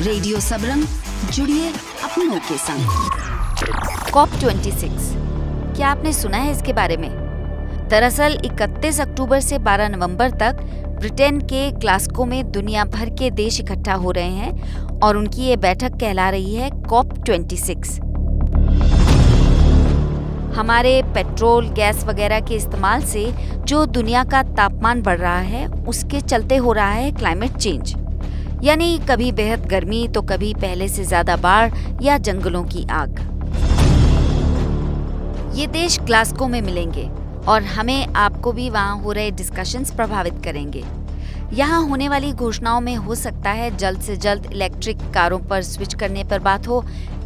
Radio Sabrang, जुड़िए अपनों के संग। कॉप 26 क्या आपने सुना है इसके बारे में? दरअसल 31 अक्टूबर से 12 नवंबर तक ब्रिटेन के ग्लास्को में दुनिया भर के देश इकट्ठा हो रहे हैं और उनकी ये बैठक कहला रही है कॉप 26 हमारे पेट्रोल, गैस वगैरह के इस्तेमाल से जो दुनिया का तापमान बढ़ रहा है, उसके चलते हो रहा है क्लाइमेट चेंज। यानी कभी बेहद गर्मी तो कभी पहले से ज़्यादा बाढ़ या जंगलों की आग। ये देश ग्लास्को में मिलेंगे और हमें आपको भी वहाँ हो रहे डिस्कशंस प्रभावित करेंगे। यहाँ होने वाली घोषणाओं में हो सकता है जल्द से जल्द इलेक्ट्रिक कारों पर स्विच करने पर बात हो।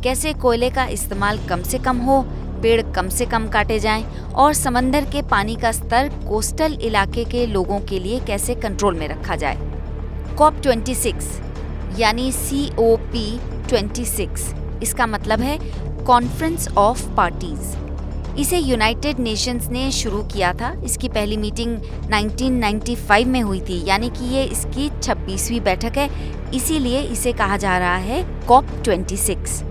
कैसे कोयले का इस्तेमाल कम से कम हो, पेड़ कम से कम काटे जाएँ और समंदर के पानी का स्तर कोस्टल इलाके के लोगों के लिए कैसे कंट्रोल में रखा जाए। कॉप 26 यानी C O P twenty six इसका मतलब है कॉन्फ्रेंस ऑफ़ पार्टीज़ इसे यूनाइटेड नेशंस ने शुरू किया था। इसकी पहली मीटिंग 1995 में हुई थी, यानी कि ये इसकी 26वीं बैठक है। इसीलिए इसे कहा जा रहा है कॉप 26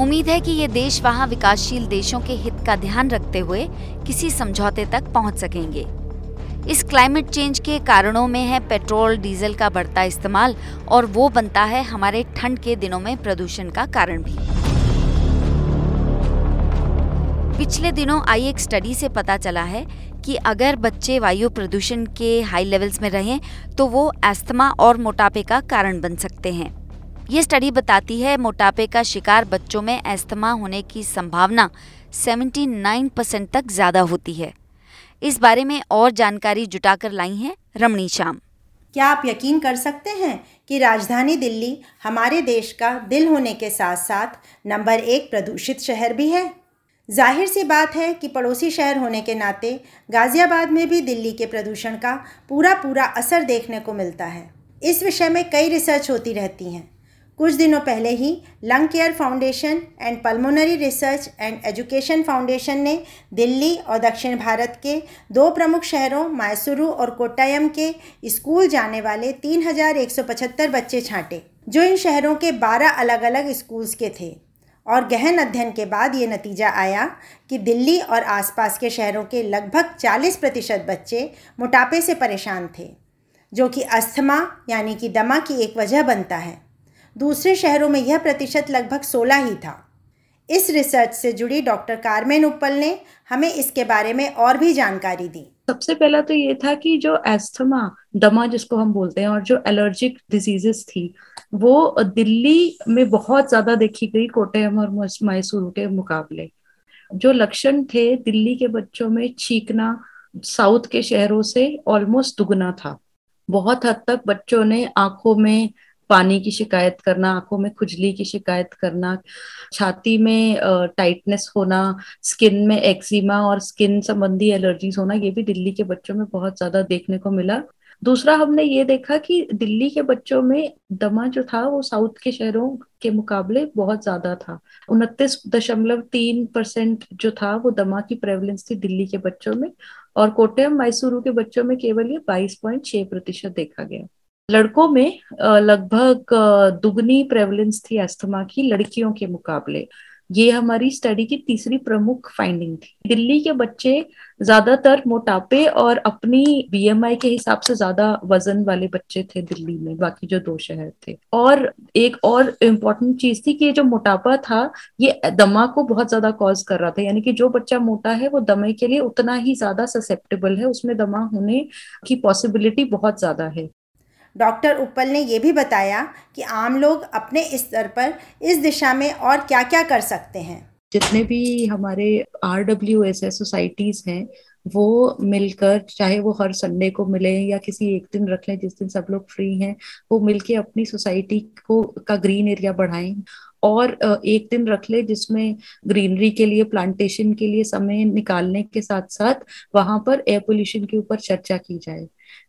उम्मीद है कि ये देश वहाँ विकासशील देशों के हित का ध्यान रखते हुए किसी समझौते तक पहुँच सकेंगे। इस क्लाइमेट चेंज के कारणों में है पेट्रोल, डीजल का बढ़ता इस्तेमाल और वो बनता है हमारे ठंड के दिनों में प्रदूषण का कारण भी। पिछले दिनों आई एक स्टडी से पता चला है कि अगर बच्चे वायु प्रदूषण के हाई लेवल्स में रहें तो वो एस्थमा और मोटापे का कारण बन सकते हैं। ये स्टडी बताती है मोटापे का शिकार बच्चों में एस्थमा होने की संभावना 79 परसेंट तक ज़्यादा होती है। इस बारे में और जानकारी जुटाकर लाई हैं रमणी श्याम। क्या आप यकीन कर सकते हैं कि राजधानी दिल्ली हमारे देश का दिल होने के साथ साथ नंबर एक प्रदूषित शहर भी है? ज़ाहिर सी बात है कि पड़ोसी शहर होने के नाते गाज़ियाबाद में भी दिल्ली के प्रदूषण का पूरा पूरा असर देखने को मिलता है। इस विषय में कई रिसर्च होती रहती हैं। कुछ दिनों पहले ही lung care foundation and pulmonary research and education foundation ने दिल्ली और दक्षिण भारत के दो प्रमुख शहरों मैसूरू और कोट्टायम के स्कूल जाने वाले 3,175 बच्चे छांटे जो इन शहरों के 12 अलग अलग स्कूल्स के थे। और गहन अध्ययन के बाद ये नतीजा आया कि दिल्ली और आसपास के शहरों के लगभग 40 प्रतिशत बच्चे मोटापे से परेशान थे जो कि अस्थमा यानी कि दमा की एक वजह बनता है। दूसरे शहरों में यह प्रतिशत लगभग 16 ही था। इस रिसर्च से जुड़ी डॉक्टर कारमेन उपल ने हमें इसके बारे में और भी जानकारी दी। सबसे पहला तो ये था कि जो एस्थमा दमा जिसको हम बोलते हैं, और जो एलर्जिक डिजीजेस थी, वो दिल्ली में बहुत ज़्यादा देखी गई कोटयम और मैसूर के मुकाबले। जो लक्षण थे, दिल्ली के बच्चों में छींकना साउथ के शहरों से ऑलमोस्ट दुगना था। बहुत हद तक बच्चों ने आँखों में पानी की शिकायत करना, आँखों में खुजली की शिकायत करना, छाती में टाइटनेस होना स्किन में एक्जिमा और स्किन संबंधी एलर्जीज होना, ये भी दिल्ली के बच्चों में बहुत ज़्यादा देखने को मिला। दूसरा हमने ये देखा कि दिल्ली के बच्चों में दमा जो था, वो साउथ के शहरों के मुकाबले बहुत ज़्यादा था। उनतीस दशमलव तीन परसेंट जो था, वो दमा की प्रेवलेंस थी दिल्ली के बच्चों में और कोटयम मैसूरू के बच्चों में केवल ये बाईस पॉइंट छह प्रतिशत देखा गया। लड़कों में लगभग दुगनी प्रेवलेंस थी अस्थमा की लड़कियों के मुकाबले। ये हमारी स्टडी की तीसरी प्रमुख फाइंडिंग थी। दिल्ली के बच्चे ज़्यादातर मोटापे और अपनी बीएमआई के हिसाब से ज़्यादा वज़न वाले बच्चे थे दिल्ली में, बाकी जो दो शहर थे। और एक और इम्पोर्टेंट चीज़ थी कि ये जो मोटापा था, ये दमा को बहुत ज़्यादा कॉज कर रहा था। यानी कि जो बच्चा मोटा है, वो दमे के लिए उतना ही ज़्यादा ससेप्टेबल है, उसमें दमा होने की पॉसिबिलिटी बहुत ज़्यादा है। डॉक्टर उपल ने यह भी बताया कि आम लोग अपने स्तर पर इस दिशा में और क्या क्या कर सकते हैं। जितने भी हमारे R W S S societies हैं, वो मिलकर, चाहे वो हर संडे को मिले या किसी एक दिन रख लें, जिस दिन सब लोग फ्री हैं, वो मिलके अपनी सोसाइटी को, का ग्रीन एरिया बढ़ाएँ और एक दिन रख ले जिसमें ग्रीनरी के लिए, प्लांटेशन के लिए समय निकालने के साथ साथ वहाँ पर एयर पोल्यूशन के ऊपर चर्चा की जाए।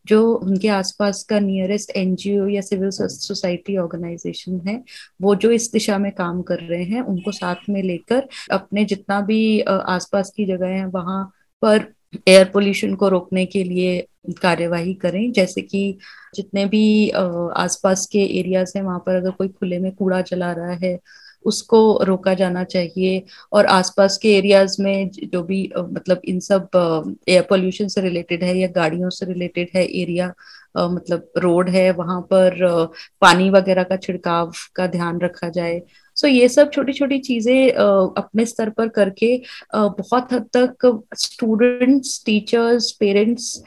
जो उनके आसपास का नियरेस्ट एनजीओ या सिविल सोसाइटी ऑर्गेनाइजेशन है, वो जो इस दिशा में काम कर रहे हैं, उनको साथ में लेकर अपने जितना भी आसपास की जगह है, वहाँ पर एयर पोल्यूशन को रोकने के लिए कार्यवाही करें। जैसे कि जितने भी आसपास के एरियाज़ हैं, वहाँ पर अगर कोई खुले में कूड़ा जला रहा है उसको रोका जाना चाहिए और आसपास के एरियाज़ में जो भी मतलब इन सब एयर पोल्यूशन से रिलेटेड है या गाड़ियों से रिलेटेड है एरिया मतलब रोड है, वहाँ पर पानी वगैरह का छिड़काव का ध्यान रखा जाए। सो ये सब छोटी छोटी चीज़ें अपने स्तर पर करके बहुत हद तक स्टूडेंट्स टीचर्स पेरेंट्स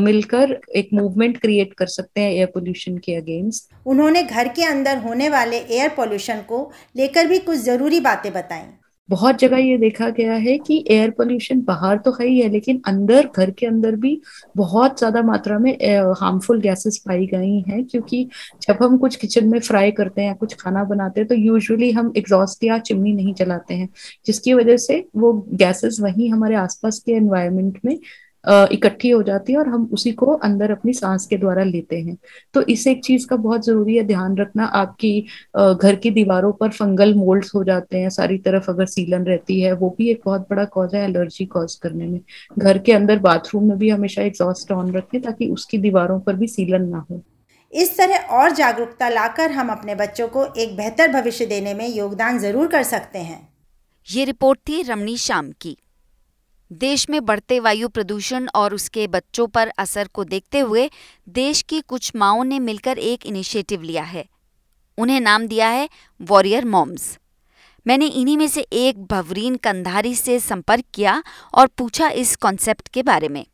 मिलकर एक मूवमेंट क्रिएट कर सकते हैं एयर पोल्यूशन के अगेंस्ट उन्होंने घर के अंदर होने वाले एयर पोल्यूशन को लेकर भी कुछ ज़रूरी बातें बताई। बहुत जगह ये देखा गया है कि एयर पोल्यूशन बाहर तो है ही है, लेकिन अंदर, घर के अंदर भी बहुत ज़्यादा मात्रा में हार्मफुल गैसेस पाई गई हैं। क्योंकि जब हम कुछ किचन में फ्राई करते हैं या कुछ खाना बनाते हैं तो यूजुअली हम एग्जॉस्ट या चिमनी नहीं चलाते हैं, जिसकी वजह से वो गैसेस वहीं हमारे आसपास के एनवायरमेंट में इकट्ठी हो जाती है और हम उसी को अंदर अपनी सांस के द्वारा लेते हैं। तो इस एक चीज़ का बहुत ज़रूरी है ध्यान रखना। आपकी घर की दीवारों पर फंगल मोल्ड्स हो जाते हैं सारी तरफ़ अगर सीलन रहती है वो भी एक बहुत बड़ा कॉज है एलर्जी कॉज करने में। घर के अंदर बाथरूम में भी हमेशा एग्जॉस्ट ऑन रखें ताकि उसकी दीवारों पर भी सीलन ना हो। इस तरह और जागरूकता लाकर हम अपने बच्चों को एक बेहतर भविष्य देने में योगदान ज़रूर कर सकते हैं। ये रिपोर्ट थी रमणी शाम की। देश में बढ़ते वायु प्रदूषण और उसके बच्चों पर असर को देखते हुए देश की कुछ माओं ने मिलकर एक इनिशिएटिव लिया है। उन्हें नाम दिया है वॉरियर मॉम्स मैंने इन्हीं में से एक भवरीन कंधारी से संपर्क किया और पूछा इस कॉन्सेप्ट के बारे में।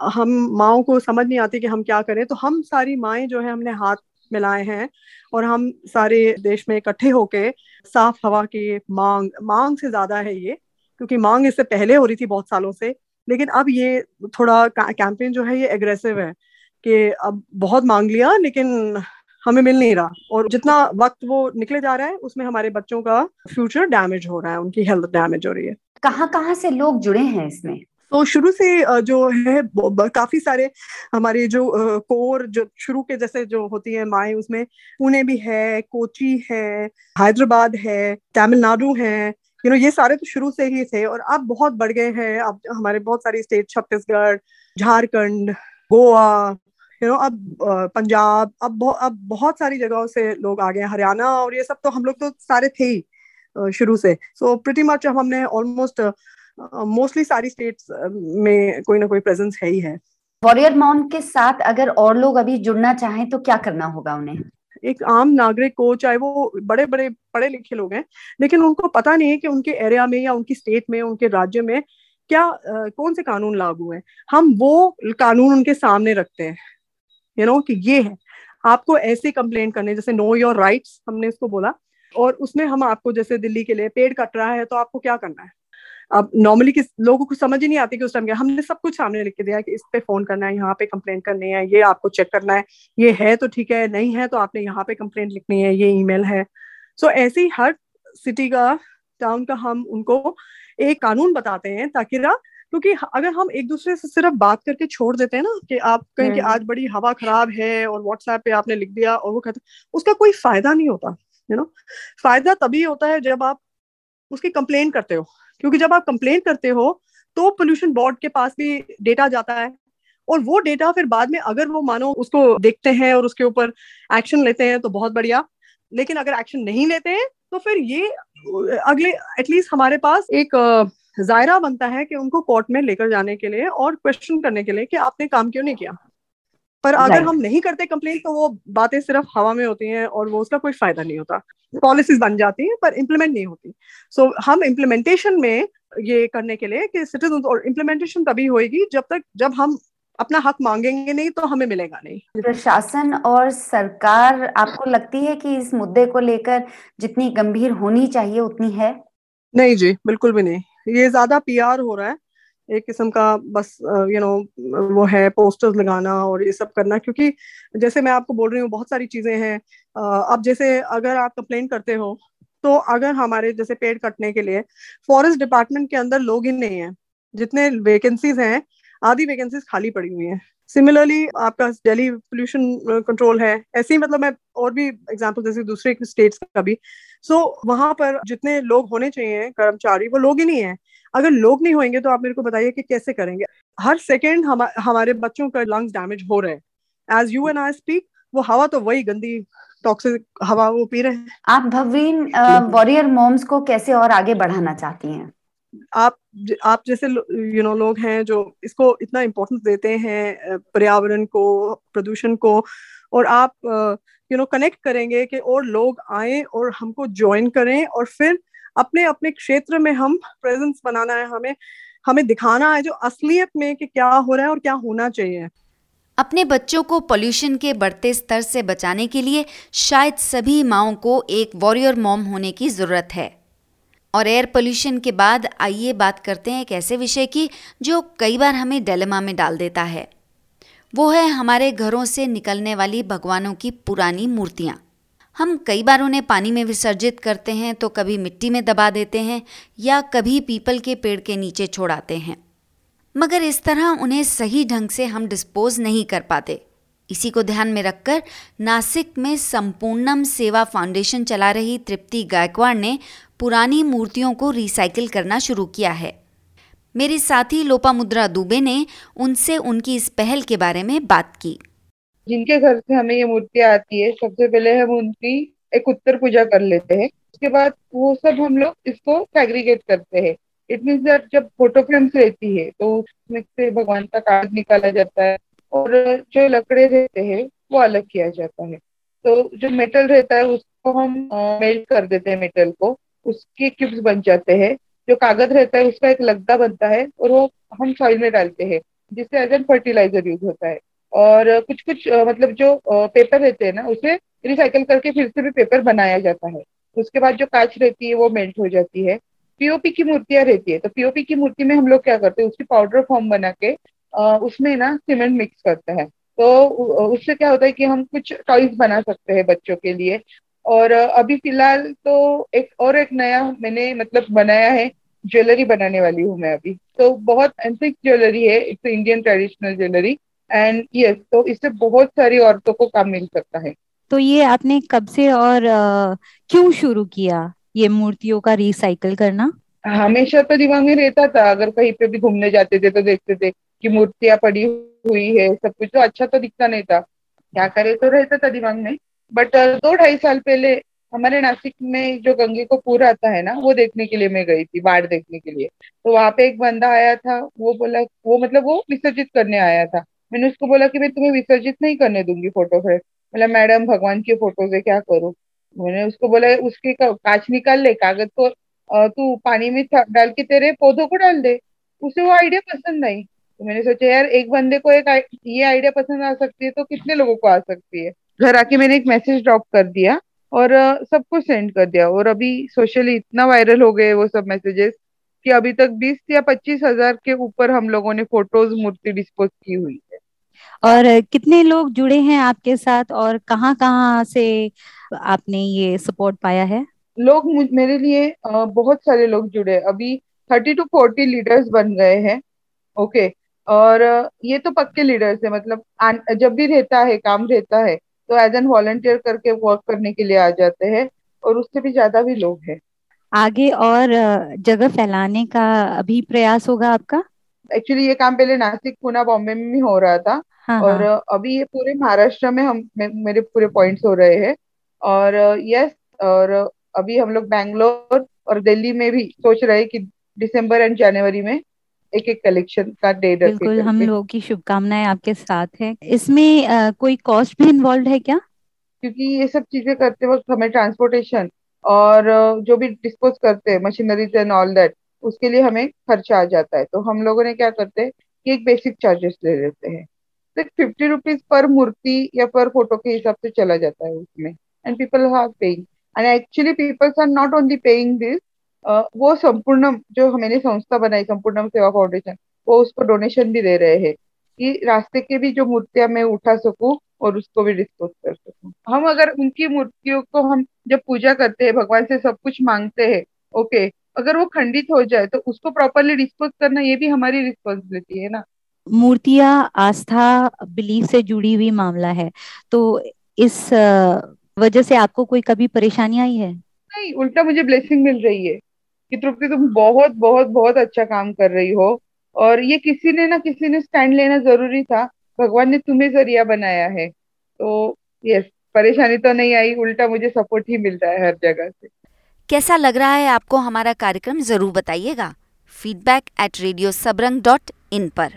हम माओ को समझ नहीं आती कि हम क्या करें तो हम सारी माएँ जो है, हमने हाथ मिलाए हैं और हम सारे देश में इकट्ठे होके साफ़ हवा की मांग मांग से ज़्यादा है ये। क्योंकि मांग इससे पहले हो रही थी बहुत सालों से लेकिन अब ये थोड़ा कैंपेन जो है ये एग्रेसिव है कि अब बहुत मांग लिया लेकिन हमें मिल नहीं रहा। और जितना वक्त वो निकले जा रहा है उसमें हमारे बच्चों का फ्यूचर डैमेज हो रहा है उनकी हेल्थ डैमेज हो रही है। कहाँ कहाँ से लोग जुड़े हैं इसमें? तो शुरू से जो है काफ़ी सारे हमारे जो कोर जो शुरू के जैसे जो होती है माए उसमें पुणे भी है कोची है हैदराबाद है तमिलनाडु है यू नो ये सारे तो शुरू से ही थे और अब बहुत बढ़ गए हैं। अब हमारे बहुत सारी state, Chhattisgarh, Jharkhand, Goa you know अब पंजाब, अब अब बहुत सारी जगहों से लोग आ गए हरियाणा और ये सब तो हम लोग तो सारे थे ही शुरू से। सो प्रिटी मच अब हमने ऑलमोस्ट मोस्टली सारी स्टेट्स में कोई ना कोई प्रेजेंस है ही है। वॉरियर माउंट के साथ अगर और लोग अभी जुड़ना चाहें तो क्या करना होगा उन्हें? एक आम नागरिक को चाहे वो बड़े बड़े पढ़े लिखे लोग हैं लेकिन उनको पता नहीं है कि उनके एरिया में या उनकी स्टेट में उनके राज्य में क्या आ, कौन से कानून लागू हैं। हम वो कानून उनके सामने रखते हैं यू नो कि ये है। आपको ऐसे कंप्लेन करने जैसे नो योर राइट्स हमने इसको बोला और उसमें हम आपको जैसे दिल्ली के लिए पेड़ कट रहा है तो आपको क्या करना है? अब नॉर्मली किस लोगों को समझ ही नहीं आती कि उस टाइम क्या हमने सब कुछ सामने लिख के दिया कि इस पे फ़ोन करना है यहाँ पे कंप्लेन करनी है ये आपको चेक करना है ये है तो ठीक है नहीं है तो आपने यहाँ पे कंप्लेन लिखनी है ये ईमेल है। सो so, ऐसे ही हर सिटी का टाउन का हम उनको एक कानून बताते हैं ताकि ना क्योंकि अगर हम एक दूसरे से सिर्फ़ बात करके छोड़ देते हैं ना कि आप कहें कि हम्म। आज बड़ी हवा खराब है और व्हाट्सएप पे आपने लिख दिया और वो कहते उसका कोई फ़ायदा नहीं होता यू नो फ़ायदा तभी होता है जब आप उसकी कंप्लेन करते हो। क्योंकि जब आप कंप्लेन करते हो तो पोल्यूशन बोर्ड के पास भी डेटा जाता है। और वो डेटा फिर बाद में अगर वो मानो उसको देखते हैं और उसके ऊपर एक्शन लेते हैं तो बहुत बढ़िया। लेकिन अगर एक्शन नहीं लेते हैं तो फिर ये, अगले एटलीस्ट हमारे पास एक जायरा बनता है कि उनको कोर्ट में लेकर जाने के लिए और क्वेश्चन करने के लिए कि आपने काम क्यों नहीं किया। पर अगर हम नहीं करते कंप्लेन तो वो बातें सिर्फ़ हवा में होती हैं और वो उसका कोई फ़ायदा नहीं होता। पॉलिसीज़ बन जाती हैं पर इम्प्लीमेंट नहीं होती। सो so, हम इम्प्लीमेंटेशन में ये करने के लिए कि सिटीजन और इम्प्लीमेंटेशन तभी होगी जब तक जब हम अपना हक मांगेंगे नहीं तो हमें मिलेगा नहीं। प्रशासन और सरकार आपको लगती है कि इस मुद्दे को लेकर जितनी गंभीर होनी चाहिए उतनी है? नहीं जी बिल्कुल भी नहीं। ये ज़्यादा पीआर हो रहा है एक किस्म का बस यू नो वो है पोस्टर्स लगाना और ये सब करना क्योंकि जैसे मैं आपको बोल रही हूँ बहुत सारी चीज़ें हैं। अब जैसे अगर आप कंप्लेन करते हो तो अगर हमारे जैसे पेड़ कटने के लिए फॉरेस्ट डिपार्टमेंट के अंदर लोग ही नहीं है। जितने वेकेंसीज हैं आधी वैकेंसीज खाली पड़ी हुई हैं। सिमिलरली आपका दिल्ली पोल्यूशन कंट्रोल है। ऐसे ही मतलब मैं और भी एग्जांपल जैसे दूसरे स्टेट्स का भी। सो so, वहाँ पर जितने लोग होने चाहिए कर्मचारी वो लोग ही नहीं है। अगर लोग नहीं होंगे तो आप मेरे को बताइए कि कैसे करेंगे। हर सेकेंड हम, हमारे बच्चों का लंग्स डैमेज हो रहे हैं। As you and I speak वो हवा तो वही गंदी टॉक्सिक हवा वो पी रहे हैं। आप भवीन वॉरियर मॉम्स को कैसे और आगे बढ़ाना चाहती हैं? आप आप जैसे यू नो लोग हैं जो इसको इतना इम्पोर्टेंस देते हैं पर्यावरण को प्रदूषण को और आप यू नो कनेक्ट करेंगे कि और लोग आए और हमको ज्वाइन करें और फिर अपने अपने क्षेत्र में हम प्रेजेंस बनाना है, हमें हमें दिखाना है जो असलियत में कि क्या हो रहा है और क्या होना चाहिए। अपने बच्चों को पोल्यूशन के बढ़ते स्तर से बचाने के लिए शायद सभी माओ को एक वॉरियर मॉम होने की ज़रूरत है। और एयर पोल्यूशन के बाद आइए बात करते हैं एक ऐसे विषय की जो कई बार हमें डेलेमा में डाल देता है। वो है हमारे घरों से निकलने वाली भगवानों की पुरानी मूर्तियाँ। हम कई बार उन्हें पानी में विसर्जित करते हैं तो कभी मिट्टी में दबा देते हैं या कभी पीपल के पेड़ के नीचे छोड़ाते हैं। मगर इस तरह उन्हें सही ढंग से हम डिस्पोज नहीं कर पाते। इसी को ध्यान में रखकर नासिक में संपूर्णम सेवा फाउंडेशन चला रही तृप्ति गायकवाड़ ने पुरानी मूर्तियों को रिसाइकिल करना शुरू किया है। मेरी साथी लोपा मुद्रा दुबे ने उनसे उनकी इस पहल के बारे में बात की। जिनके घर से हमें ये मूर्तियाँ आती है, सबसे पहले हम उनकी एक उत्तर पूजा कर लेते हैं। उसके बाद वो सब हम लोग इसको सेग्रीगेट करते हैं। इट मीन दैट जब फ़ोटो फ्रेम्स रहती है तो उसमें से भगवान का कागज़ निकाला जाता है और जो लकड़े रहते हैं, वो अलग किया जाता है। तो जो मेटल रहता है, उसको हम मेल्ट कर देते हैं मेटल को। उसके क्यूब्स बन जाते हैं। जो कागज़ रहता है, उसका एक लगदा बनता है और वो हम सॉइल में डालते हैं, जिससे एज एन फर्टिलाइज़र यूज़ होता है। और कुछ कुछ मतलब जो पेपर रहते हैं ना, उसे रिसाइकल करके फिर से भी पेपर बनाया जाता है। उसके बाद जो कांच रहती है, वो मेल्ट हो जाती है। पीओपी की मूर्तियाँ रहती है तो पीओपी की मूर्ति में हम लोग क्या करते हैं, उसकी पाउडर फॉर्म बना के उसमें ना सीमेंट मिक्स करते हैं। तो उससे क्या होता है कि हम कुछ टॉयज बना सकते हैं बच्चों के लिए। और अभी फ़िलहाल तो एक, और एक नया मैंने मतलब बनाया है, ज्वेलरी बनाने वाली हूँ मैं अभी। तो बहुत एंथिक ज्वेलरी है it's Indian traditional jewellery. And yes तो इससे बहुत सारी औरतों को काम मिल सकता है। तो ये आपने कब से और आ, क्यों शुरू किया ये मूर्तियों का रिसाइकल करना? हमेशा तो दिमाग में रहता था अगर कहीं पे भी घूमने जाते थे तो देखते थे कि मूर्तियाँ पड़ी हुई है सब कुछ तो अच्छा तो दिखता नहीं था। क्या करे तो रहता था दिमाग में। बट दो ढाई साल पहले हमारे नासिक में जो गंगे को पूरा आता है ना वो देखने के लिए मैं गई थी बाढ़ देखने के लिए। तो वहाँ पे एक बंदा आया था वो बोला वो मतलब वो विसर्जित करने आया था। मैंने उसको बोला कि मैं तुम्हें विसर्जित नहीं करने दूँगी फ़ोटो फिर। बोला, मैडम, भगवान की फ़ोटो से क्या करूँ? मैंने उसको बोला, उसके कांच निकाल ले, कागज़ को तू पानी में डाल के तेरे पौधों को डाल दे। उसे वो आइडिया पसंद आई तो मैंने सोचा, यार, एक बंदे को एक ये आइडिया पसंद आ सकती है तो कितने लोगों को आ सकती है? घर आके मैंने एक मैसेज ड्रॉप कर दिया और सबको सेंड कर दिया। और अभी सोशली इतना वायरल हो गए वो सब मैसेजेस कि अभी तक बीस या पच्चीस हज़ार के ऊपर हम लोगों ने फ़ोटोज़ मूर्ति डिस्पोज की हुई। है और कितने लोग जुड़े हैं आपके साथ और कहाँ कहाँ से आपने ये सपोर्ट पाया है? लोग मेरे लिए बहुत सारे लोग जुड़े। अभी थर्टी टू फोर्टी लीडर्स बन गए हैं। ओके और ये तो पक्के लीडर्स है। मतलब जब भी रहता है काम रहता है तो एज एन वॉलंटियर करके वर्क करने के लिए आ जाते हैं और उससे भी ज़्यादा भी लोग हैं। आगे और जगह फैलाने का अभी प्रयास होगा आपका? एक्चुअली ये काम पहले नासिक पुणे बॉम्बे में भी हो रहा था। हाँ, और हाँ. अभी ये पूरे महाराष्ट्र में हम मेरे पूरे पॉइंट्स हो रहे हैं। और यस और अभी हम लोग बैंगलोर और दिल्ली में भी सोच रहे हैं कि दिसंबर एंड जनवरी में एक एक कलेक्शन का डे बिल्कुल हम लोगों की शुभकामनाएँ आपके साथ है। इसमें आ, कोई कॉस्ट भी इन्वॉल्व है क्या? क्योंकि ये सब चीज़ें करते वक्त हमें ट्रांसपोर्टेशन और जो भी डिस्पोज करते हैं मशीनरीज एंड ऑल दैट उसके लिए हमें खर्चा आ जाता है। तो हम लोगों ने क्या करते हैं, कि एक बेसिक चार्जेस ले लेते हैं। तो फिफ्टी रुपीज़ पर मूर्ति या पर फ़ोटो के हिसाब से चला जाता है उसमें। And people are paying and actually peoples are not only paying this वो संपूर्ण जो मैंने संस्था बनाई, संपूर्ण सेवा फाउंडेशन वो उसको डोनेशन भी दे रहे हैं। कि रास्ते के भी जो मूर्तियाँ मैं उठा सकूँ और उसको भी डिस्पोज कर सकूँ। हम अगर उनकी मूर्तियों को हम जब पूजा करते हैं, भगवान से सब कुछ मांगते हैं ओके अगर वो खंडित हो जाए तो उसको प्रॉपरली डिस्पोज करना ये भी हमारी रिस्पॉन्सिबिलिटी है ना? मूर्तियाँ आस्था बिलीफ से जुड़ी हुई मामला है। तो इस वजह से आपको कोई कभी परेशानी आई है? नहीं उल्टा मुझे ब्लेसिंग मिल रही है कि तृप्ति तुम बहुत बहुत बहुत अच्छा काम कर रही हो। और ये किसी ने ना किसी ने स्टैंड लेना ज़रूरी था। भगवान ने तुम्हें ज़रिया बनाया है। तो यस परेशानी तो नहीं आई उल्टा मुझे सपोर्ट ही मिल रहा है हर जगह से। कैसा लग रहा है आपको हमारा कार्यक्रम, ज़रूर बताइएगा। Feedback at radio Sabrang dot in पर।